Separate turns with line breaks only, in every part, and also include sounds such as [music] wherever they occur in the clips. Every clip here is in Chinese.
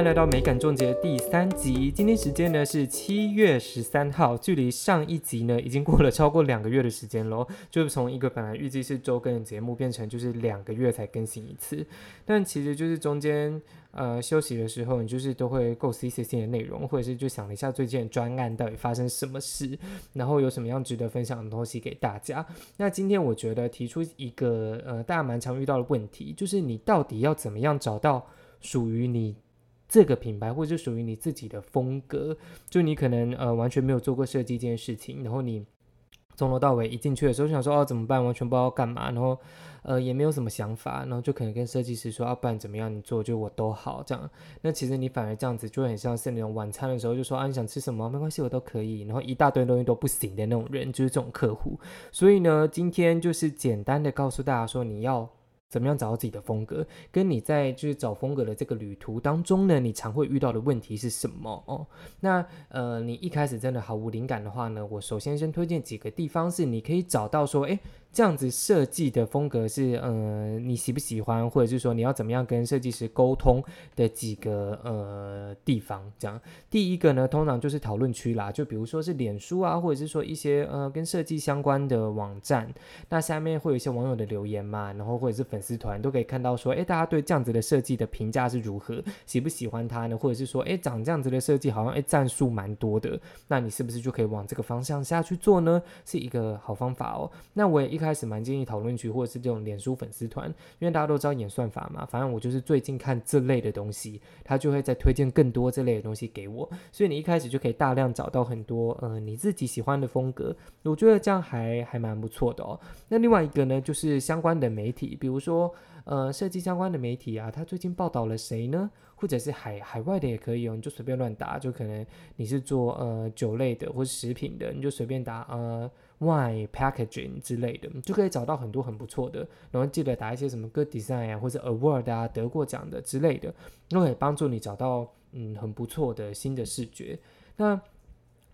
欢迎来到美感终结第三集。今天时间呢是七月十三号，距离上一集呢已经过了超过两个月的时间喽。[laughs] 就是从一个本来预计是周更的节目，变成就是两个月才更新一次。但其实就是中间呃休息的时候，你就是都会构思一些新的内容，或者是就想了一下最近的专案到底发生什么事，然后有什么样值得分享的东西给大家。那今天我觉得提出一个呃大家蛮常遇到的问题，就是你到底要怎么样找到属于你。这个品牌或者是属于你自己的风格，就你可能呃完全没有做过设计这件事情，然后你从头到尾一进去的时候想说哦怎么办，完全不知道干嘛，然后呃也没有什么想法，然后就可能跟设计师说啊不然怎么样你做就我都好这样，那其实你反而这样子就很像是那种晚餐的时候就说啊你想吃什么？没关系我都可以，然后一大堆东西都不行的那种人就是这种客户，所以呢今天就是简单的告诉大家说你要。怎么样找到自己的风格？跟你在就是找风格的这个旅途当中呢，你常会遇到的问题是什么哦？那呃，你一开始真的毫无灵感的话呢，我首先先推荐几个地方是你可以找到说，诶。这样子设计的风格是，呃，你喜不喜欢，或者是说你要怎么样跟设计师沟通的几个呃地方？这样，第一个呢，通常就是讨论区啦，就比如说是脸书啊，或者是说一些呃跟设计相关的网站，那下面会有一些网友的留言嘛，然后或者是粉丝团都可以看到说，哎，大家对这样子的设计的评价是如何，喜不喜欢它呢？或者是说，哎，长这样子的设计好像哎赞数蛮多的，那你是不是就可以往这个方向下去做呢？是一个好方法哦。那我也一。开始蛮建议讨论区或者是这种脸书粉丝团，因为大家都知道演算法嘛。反正我就是最近看这类的东西，他就会再推荐更多这类的东西给我。所以你一开始就可以大量找到很多呃你自己喜欢的风格，我觉得这样还还蛮不错的哦。那另外一个呢，就是相关的媒体，比如说呃设计相关的媒体啊，他最近报道了谁呢？或者是海海外的也可以哦，你就随便乱打，就可能你是做呃酒类的或是食品的，你就随便打呃 Why packaging 之类的，就可以找到很多很不错的。然后记得打一些什么 good design 啊，或者 award 啊，得过奖的之类的，那可以帮助你找到嗯很不错的新的视觉。那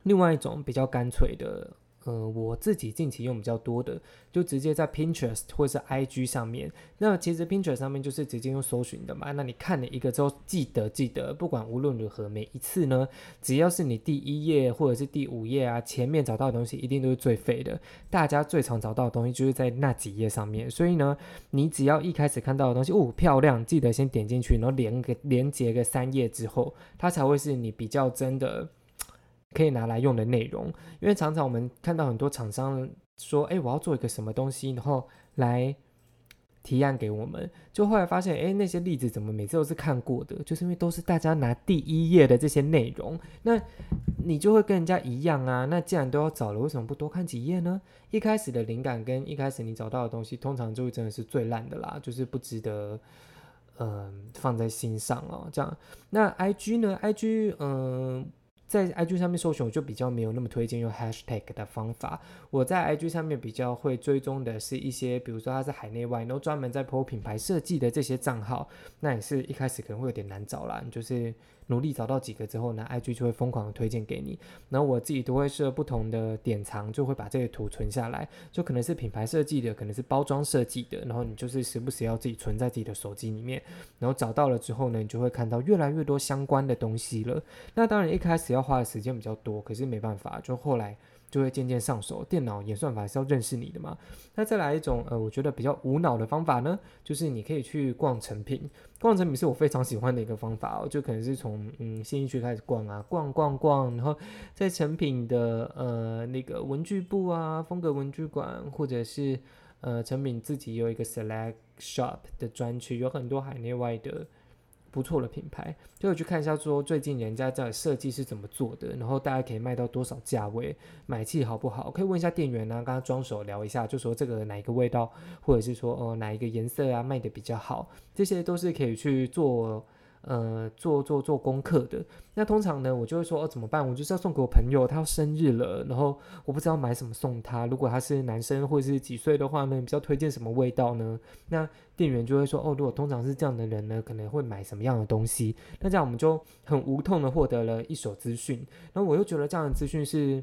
另外一种比较干脆的。呃，我自己近期用比较多的，就直接在 Pinterest 或是 IG 上面。那其实 Pinterest 上面就是直接用搜寻的嘛。那你看了一个之后，记得记得，不管无论如何，每一次呢，只要是你第一页或者是第五页啊，前面找到的东西一定都是最废的。大家最常找到的东西就是在那几页上面。所以呢，你只要一开始看到的东西，哦，漂亮，记得先点进去，然后连个连接个三页之后，它才会是你比较真的。可以拿来用的内容，因为常常我们看到很多厂商说：“哎，我要做一个什么东西，然后来提案给我们。”就后来发现，哎，那些例子怎么每次都是看过的？就是因为都是大家拿第一页的这些内容，那你就会跟人家一样啊。那既然都要找了，为什么不多看几页呢？一开始的灵感跟一开始你找到的东西，通常就会真的是最烂的啦，就是不值得嗯放在心上哦。这样，那 I G 呢？I G 嗯。在 IG 上面搜寻，我就比较没有那么推荐用 Hashtag 的方法。我在 IG 上面比较会追踪的是一些，比如说它是海内外，然后专门在 PO 品牌设计的这些账号，那也是一开始可能会有点难找啦，你就是。努力找到几个之后呢，IG 就会疯狂的推荐给你。然后我自己都会设不同的典藏，就会把这个图存下来。就可能是品牌设计的，可能是包装设计的。然后你就是时不时要自己存在自己的手机里面。然后找到了之后呢，你就会看到越来越多相关的东西了。那当然一开始要花的时间比较多，可是没办法，就后来。就会渐渐上手。电脑演算法是要认识你的嘛？那再来一种呃，我觉得比较无脑的方法呢，就是你可以去逛成品。逛成品是我非常喜欢的一个方法哦，就可能是从嗯新一区开始逛啊，逛逛逛，然后在成品的呃那个文具部啊，风格文具馆，或者是呃成品自己有一个 select shop 的专区，有很多海内外的。不错的品牌，就去看一下，说最近人家在设计是怎么做的，然后大概可以卖到多少价位，买气好不好？可以问一下店员呢，刚刚装手聊一下，就说这个哪一个味道，或者是说呃哪一个颜色啊卖的比较好，这些都是可以去做。呃，做做做功课的，那通常呢，我就会说哦，怎么办？我就是要送给我朋友，他要生日了，然后我不知道买什么送他。如果他是男生或者是几岁的话呢，比较推荐什么味道呢？那店员就会说哦，如果通常是这样的人呢，可能会买什么样的东西？那这样我们就很无痛的获得了一手资讯，然后我又觉得这样的资讯是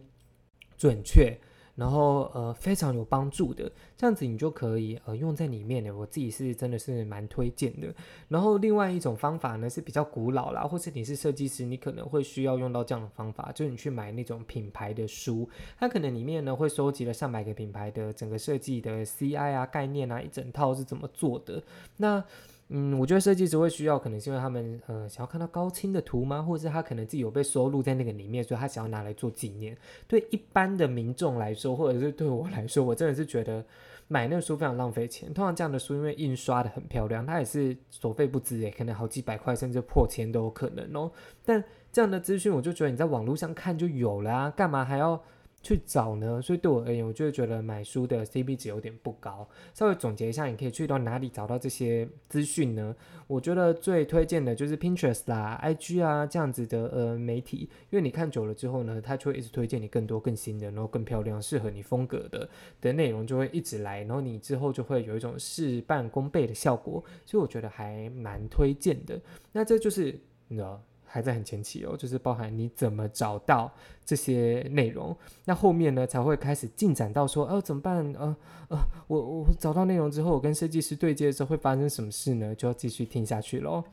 准确。然后呃非常有帮助的，这样子你就可以呃用在里面的。我自己是真的是蛮推荐的。然后另外一种方法呢是比较古老啦，或是你是设计师，你可能会需要用到这样的方法，就是你去买那种品牌的书，它可能里面呢会收集了上百个品牌的整个设计的 CI 啊概念啊一整套是怎么做的。那嗯，我觉得设计师会需要，可能是因为他们呃想要看到高清的图吗？或者是他可能自己有被收录在那个里面，所以他想要拿来做纪念。对一般的民众来说，或者是对我来说，我真的是觉得买那个书非常浪费钱。通常这样的书，因为印刷的很漂亮，它也是所费不赀诶，可能好几百块甚至破千都有可能哦。但这样的资讯，我就觉得你在网络上看就有了啊，干嘛还要？去找呢，所以对我而言，我就会觉得买书的 CP 值有点不高。稍微总结一下，你可以去到哪里找到这些资讯呢？我觉得最推荐的就是 Pinterest 啦、IG 啊这样子的呃媒体，因为你看久了之后呢，它就会一直推荐你更多更新的，然后更漂亮、适合你风格的的内容就会一直来，然后你之后就会有一种事半功倍的效果，所以我觉得还蛮推荐的。那这就是你知道。还在很前期哦，就是包含你怎么找到这些内容，那后面呢才会开始进展到说，哦怎么办？呃呃，我我找到内容之后，我跟设计师对接的时候会发生什么事呢？就要继续听下去喽。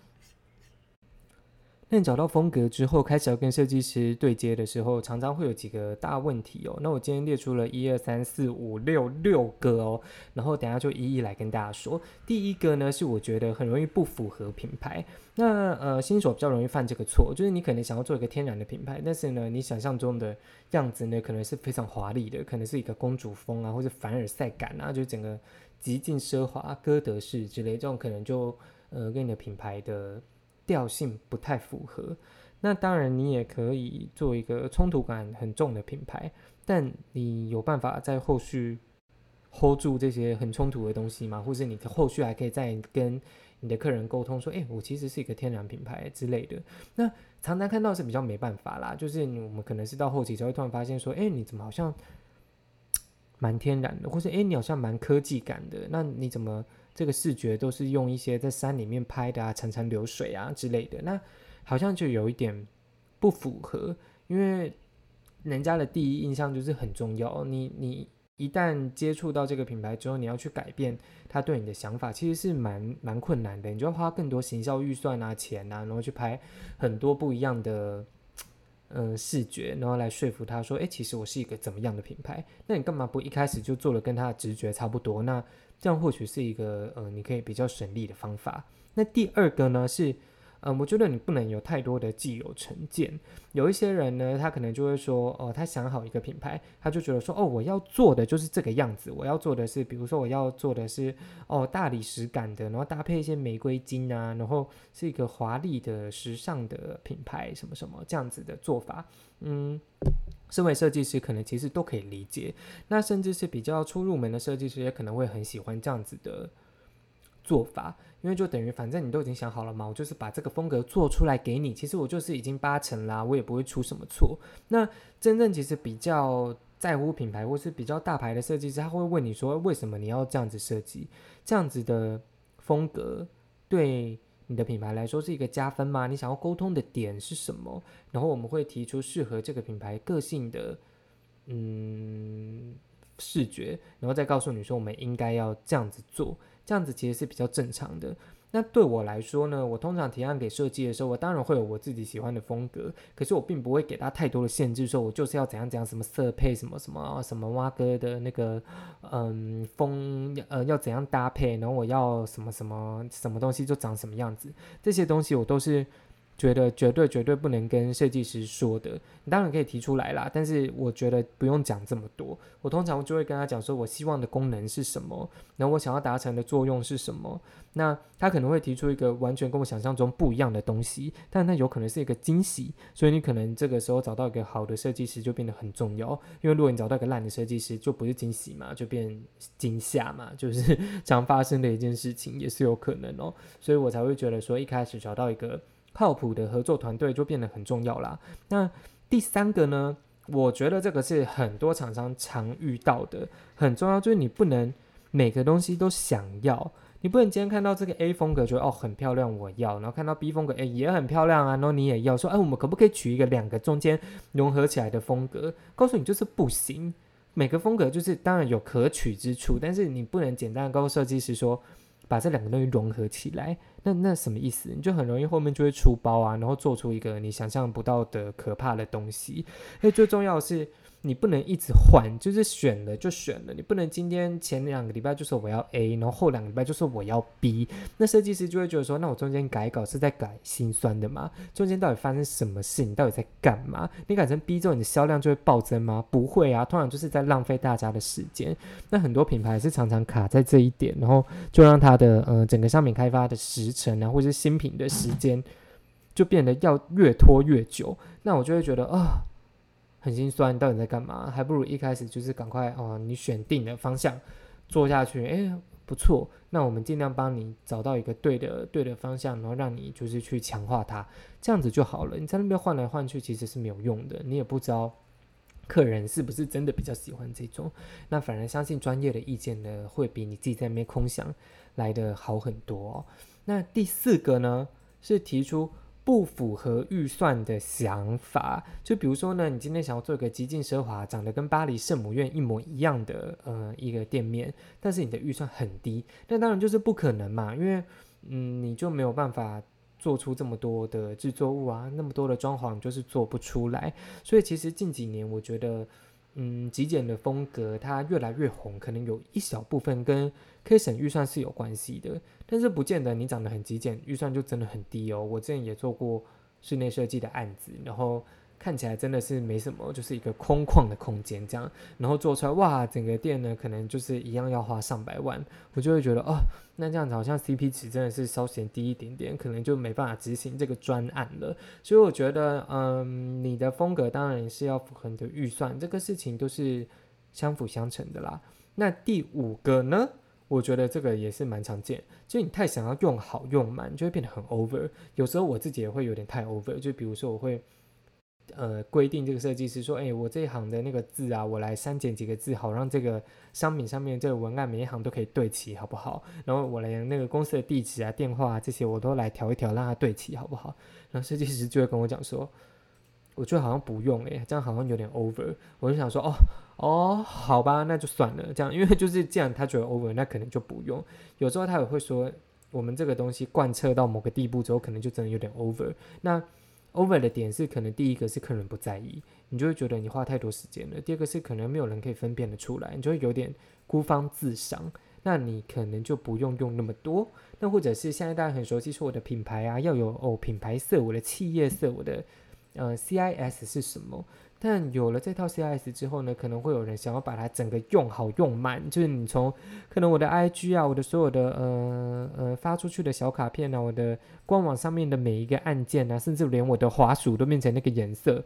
那你找到风格之后，开始要跟设计师对接的时候，常常会有几个大问题哦。那我今天列出了一二三四五六六个哦，然后等下就一一来跟大家说。第一个呢，是我觉得很容易不符合品牌。那呃，新手比较容易犯这个错，就是你可能想要做一个天然的品牌，但是呢，你想象中的样子呢，可能是非常华丽的，可能是一个公主风啊，或者凡尔赛感啊，就整个极尽奢华、哥德式之类，这种可能就呃跟你的品牌的。调性不太符合，那当然你也可以做一个冲突感很重的品牌，但你有办法在后续 hold 住这些很冲突的东西吗？或者你后续还可以再跟你的客人沟通说，哎，我其实是一个天然品牌之类的。那常常看到是比较没办法啦，就是我们可能是到后期才会突然发现说，哎，你怎么好像 [tsk] 蛮天然的，或者哎，你好像蛮科技感的，那你怎么？这个视觉都是用一些在山里面拍的啊，潺潺流水啊之类的，那好像就有一点不符合，因为人家的第一印象就是很重要。你你一旦接触到这个品牌之后，你要去改变他对你的想法，其实是蛮蛮困难的。你就要花更多行销预算啊、钱啊，然后去拍很多不一样的嗯视觉，然后来说服他说：“哎，其实我是一个怎么样的品牌？”那你干嘛不一开始就做了跟他的直觉差不多？那这样或许是一个呃，你可以比较省力的方法。那第二个呢是，嗯，我觉得你不能有太多的既有成见。有一些人呢，他可能就会说，哦，他想好一个品牌，他就觉得说，哦，我要做的就是这个样子。我要做的是，比如说我要做的是，哦，大理石感的，然后搭配一些玫瑰金啊，然后是一个华丽的、时尚的品牌，什么什么这样子的做法，嗯。身为设计师，可能其实都可以理解。那甚至是比较初入门的设计师，也可能会很喜欢这样子的做法，因为就等于反正你都已经想好了嘛，我就是把这个风格做出来给你。其实我就是已经八成啦，我也不会出什么错。那真正其实比较在乎品牌或是比较大牌的设计师，他会问你说，为什么你要这样子设计？这样子的风格对？你的品牌来说是一个加分吗？你想要沟通的点是什么？然后我们会提出适合这个品牌个性的，嗯，视觉，然后再告诉你说我们应该要这样子做，这样子其实是比较正常的。那对我来说呢，我通常提案给设计的时候，我当然会有我自己喜欢的风格，可是我并不会给他太多的限制，说我就是要怎样怎样，什么色配，什么什么什么蛙哥的那个，嗯，风，呃，要怎样搭配，然后我要什么什么什么东西就长什么样子，这些东西我都是。觉得绝对绝对不能跟设计师说的，你当然可以提出来啦，但是我觉得不用讲这么多。我通常就会跟他讲说，我希望的功能是什么，然后我想要达成的作用是什么。那他可能会提出一个完全跟我想象中不一样的东西，但那有可能是一个惊喜。所以你可能这个时候找到一个好的设计师就变得很重要，因为如果你找到一个烂的设计师，就不是惊喜嘛，就变惊吓嘛，就是 [laughs] 常发生的一件事情，也是有可能哦。所以我才会觉得说，一开始找到一个。靠谱的合作团队就变得很重要啦。那第三个呢？我觉得这个是很多厂商常遇到的，很重要就是你不能每个东西都想要，你不能今天看到这个 A 风格觉得哦很漂亮我要，然后看到 B 风格哎也很漂亮啊，然后你也要说哎我们可不可以取一个两个中间融合起来的风格？告诉你就是不行。每个风格就是当然有可取之处，但是你不能简单的告诉设计师说把这两个东西融合起来，那那什么意思？你就很容易后面就会出包啊，然后做出一个你想象不到的可怕的东西。哎，最重要的是。你不能一直换，就是选了就选了。你不能今天前两个礼拜就说我要 A，然后后两个礼拜就说我要 B。那设计师就会觉得说，那我中间改稿是在改心酸的吗？中间到底发生什么事？你到底在干嘛？你改成 B 之后，你的销量就会暴增吗？不会啊，通常就是在浪费大家的时间。那很多品牌是常常卡在这一点，然后就让它的呃整个商品开发的时程啊，或者是新品的时间，就变得要越拖越久。那我就会觉得啊。很心酸，到底在干嘛？还不如一开始就是赶快哦，你选定的方向做下去，哎，不错。那我们尽量帮你找到一个对的对的方向，然后让你就是去强化它，这样子就好了。你在那边换来换去，其实是没有用的。你也不知道客人是不是真的比较喜欢这种，那反而相信专业的意见呢，会比你自己在那边空想来的好很多。那第四个呢，是提出。不符合预算的想法，就比如说呢，你今天想要做一个极尽奢华、长得跟巴黎圣母院一模一样的呃一个店面，但是你的预算很低，那当然就是不可能嘛，因为嗯你就没有办法做出这么多的制作物啊，那么多的装潢就是做不出来。所以其实近几年我觉得。嗯，极简的风格它越来越红，可能有一小部分跟可以省预算是有关系的，但是不见得你长得很极简，预算就真的很低哦。我之前也做过室内设计的案子，然后。看起来真的是没什么，就是一个空旷的空间这样，然后做出来哇，整个店呢可能就是一样要花上百万，我就会觉得哦，那这样子好像 CP 值真的是稍显低一点点，可能就没办法执行这个专案了。所以我觉得，嗯，你的风格当然是要符合你的预算，这个事情都是相辅相成的啦。那第五个呢，我觉得这个也是蛮常见，就你太想要用好用满，就会变得很 over。有时候我自己也会有点太 over，就比如说我会。呃，规定这个设计师说，哎，我这一行的那个字啊，我来删减几个字，好让这个商品上面这个文案每一行都可以对齐，好不好？然后我连那个公司的地址啊、电话啊这些，我都来调一调，让它对齐，好不好？然后设计师就会跟我讲说，我觉得好像不用，哎，[laughs] 这样好像有点 over。我就想说，哦哦，好吧，那就算了，这样，因为就是这样，他觉得 over，那可能就不用。有时候他也会说，我们这个东西贯彻到某个地步之后，可能就真的有点 over。那 over 的点是，可能第一个是客人不在意，你就会觉得你花太多时间了；第二个是可能没有人可以分辨得出来，你就会有点孤芳自赏。那你可能就不用用那么多。那或者是现在大家很熟悉说我的品牌啊，要有哦品牌色，我的企业色，我的呃 CIS 是什么？但有了这套 CIS 之后呢，可能会有人想要把它整个用好用满，就是你从可能我的 IG 啊，我的所有的呃呃发出去的小卡片啊，我的官网上面的每一个按键啊，甚至连我的滑鼠都变成那个颜色，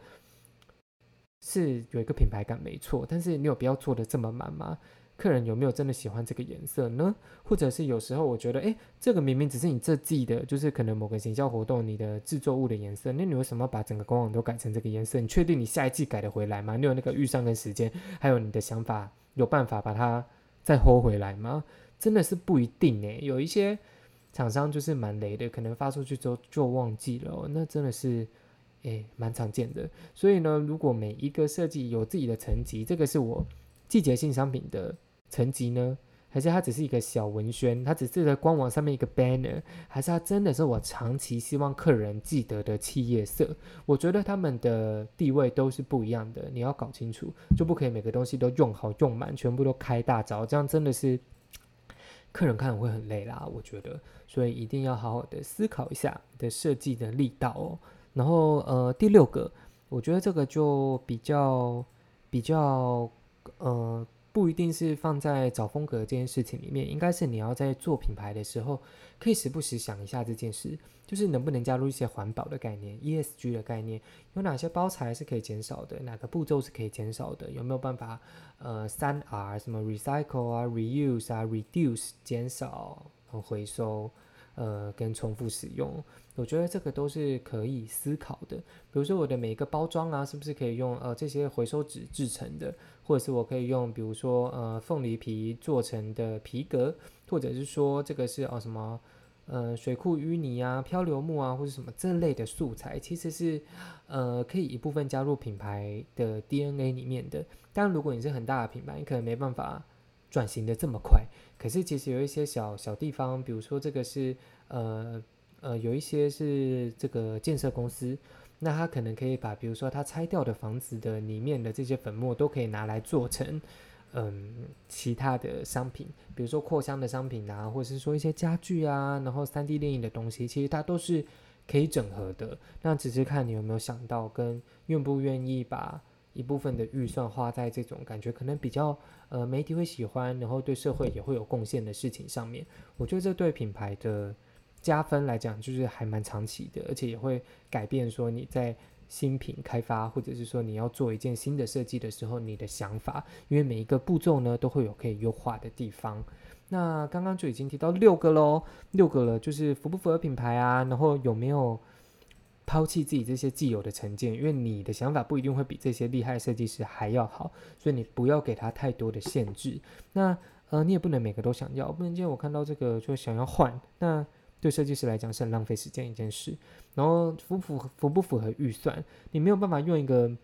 是有一个品牌感没错，但是你有必要做的这么满吗？客人有没有真的喜欢这个颜色呢？或者是有时候我觉得，哎，这个明明只是你这季的，就是可能某个行销活动你的制作物的颜色，那你为什么把整个官网都改成这个颜色？你确定你下一季改得回来吗？你有那个预算跟时间，还有你的想法，有办法把它再抠回来吗？真的是不一定诶，有一些厂商就是蛮雷的，可能发出去之后就忘记了，那真的是诶蛮常见的。所以呢，如果每一个设计有自己的层级，这个是我季节性商品的。层级呢？还是它只是一个小文宣？它只是在官网上面一个 banner？还是它真的是我长期希望客人记得的企业色？我觉得他们的地位都是不一样的，你要搞清楚，就不可以每个东西都用好用满，全部都开大招，这样真的是客人看会很累啦。我觉得，所以一定要好好的思考一下的设计的力道哦。然后呃，第六个，我觉得这个就比较比较呃。不一定是放在找风格这件事情里面，应该是你要在做品牌的时候，可以时不时想一下这件事，就是能不能加入一些环保的概念、ESG 的概念，有哪些包材是可以减少的，哪个步骤是可以减少的，有没有办法呃三 R 什么 recycle 啊、reuse 啊、reduce 减少和回收。呃，跟重复使用，我觉得这个都是可以思考的。比如说我的每一个包装啊，是不是可以用呃这些回收纸制成的，或者是我可以用比如说呃凤梨皮做成的皮革，或者是说这个是哦什么呃水库淤泥啊、漂流木啊或者什么这类的素材，其实是呃可以一部分加入品牌的 DNA 里面的。当然，如果你是很大的品牌，你可能没办法转型的这么快。可是其实有一些小小地方，比如说这个是呃呃有一些是这个建设公司。那他可能可以把，比如说他拆掉的房子的里面的这些粉末，都可以拿来做成，嗯，其他的商品，比如说扩香的商品啊，或者是说一些家具啊，然后三 D 电影的东西，其实它都是可以整合的。那只是看你有没有想到，跟愿不愿意把一部分的预算花在这种感觉可能比较呃媒体会喜欢，然后对社会也会有贡献的事情上面。我觉得这对品牌的。加分来讲，就是还蛮长期的，而且也会改变说你在新品开发，或者是说你要做一件新的设计的时候，你的想法，因为每一个步骤呢都会有可以优化的地方。那刚刚就已经提到六个喽，六个了，就是符不符合品牌啊，然后有没有抛弃自己这些既有的成见，因为你的想法不一定会比这些厉害设计师还要好，所以你不要给他太多的限制。那呃，你也不能每个都想要，不能今天我看到这个就想要换，那。对设计师来讲是很浪费时间一件事，然后符不符符不符合预算，你没有办法用一个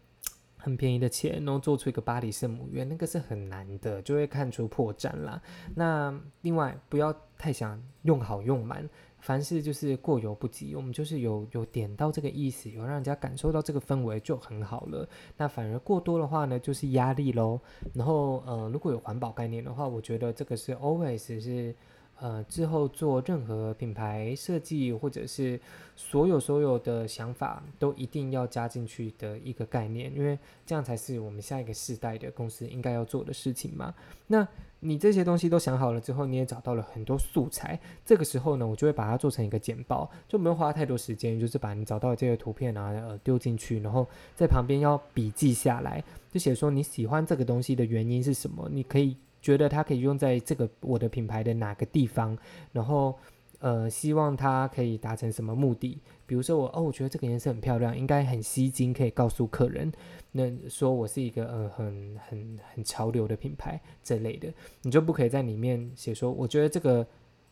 很便宜的钱，然后做出一个巴黎圣母院，那个是很难的，就会看出破绽啦。那另外不要太想用好用满，凡事就是过犹不及，我们就是有有点到这个意思，有让人家感受到这个氛围就很好了。那反而过多的话呢，就是压力喽。然后呃，如果有环保概念的话，我觉得这个是 always 是。呃，之后做任何品牌设计，或者是所有所有的想法，都一定要加进去的一个概念，因为这样才是我们下一个世代的公司应该要做的事情嘛。那你这些东西都想好了之后，你也找到了很多素材，这个时候呢，我就会把它做成一个简报，就没有花太多时间，就是把你找到这些图片啊，呃，丢进去，然后在旁边要笔记下来，就写说你喜欢这个东西的原因是什么，你可以。觉得它可以用在这个我的品牌的哪个地方，然后呃，希望它可以达成什么目的？比如说我哦，我觉得这个颜色很漂亮，应该很吸睛，可以告诉客人，那说我是一个呃很很很潮流的品牌这类的，你就不可以在里面写说我觉得这个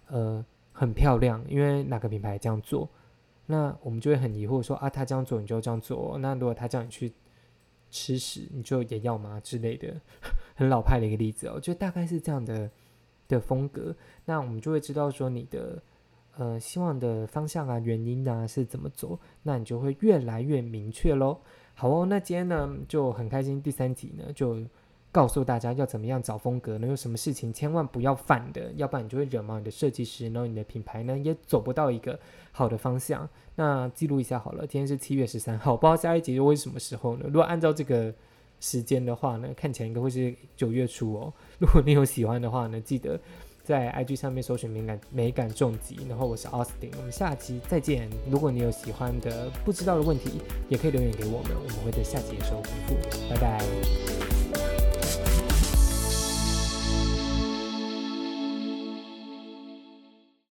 呃很漂亮，因为哪个品牌这样做，那我们就会很疑惑说啊，他这样做你就这样做，那如果他叫你去。吃屎你就也要吗之类的，[laughs] 很老派的一个例子哦，就大概是这样的的风格，那我们就会知道说你的呃希望的方向啊、原因啊是怎么走，那你就会越来越明确喽。好哦，那今天呢就很开心，第三集呢就。告诉大家要怎么样找风格，能有什么事情千万不要犯的，要不然你就会惹毛你的设计师，然后你的品牌呢也走不到一个好的方向。那记录一下好了，今天是七月十三号，不知道下一集又会是什么时候呢？如果按照这个时间的话呢，看起来应该会是九月初哦。如果你有喜欢的话呢，记得在 IG 上面搜寻“敏感美感重疾”，然后我是 Austin，我们下期再见。如果你有喜欢的、不知道的问题，也可以留言给我们，我们会在下集的时候回复。拜拜。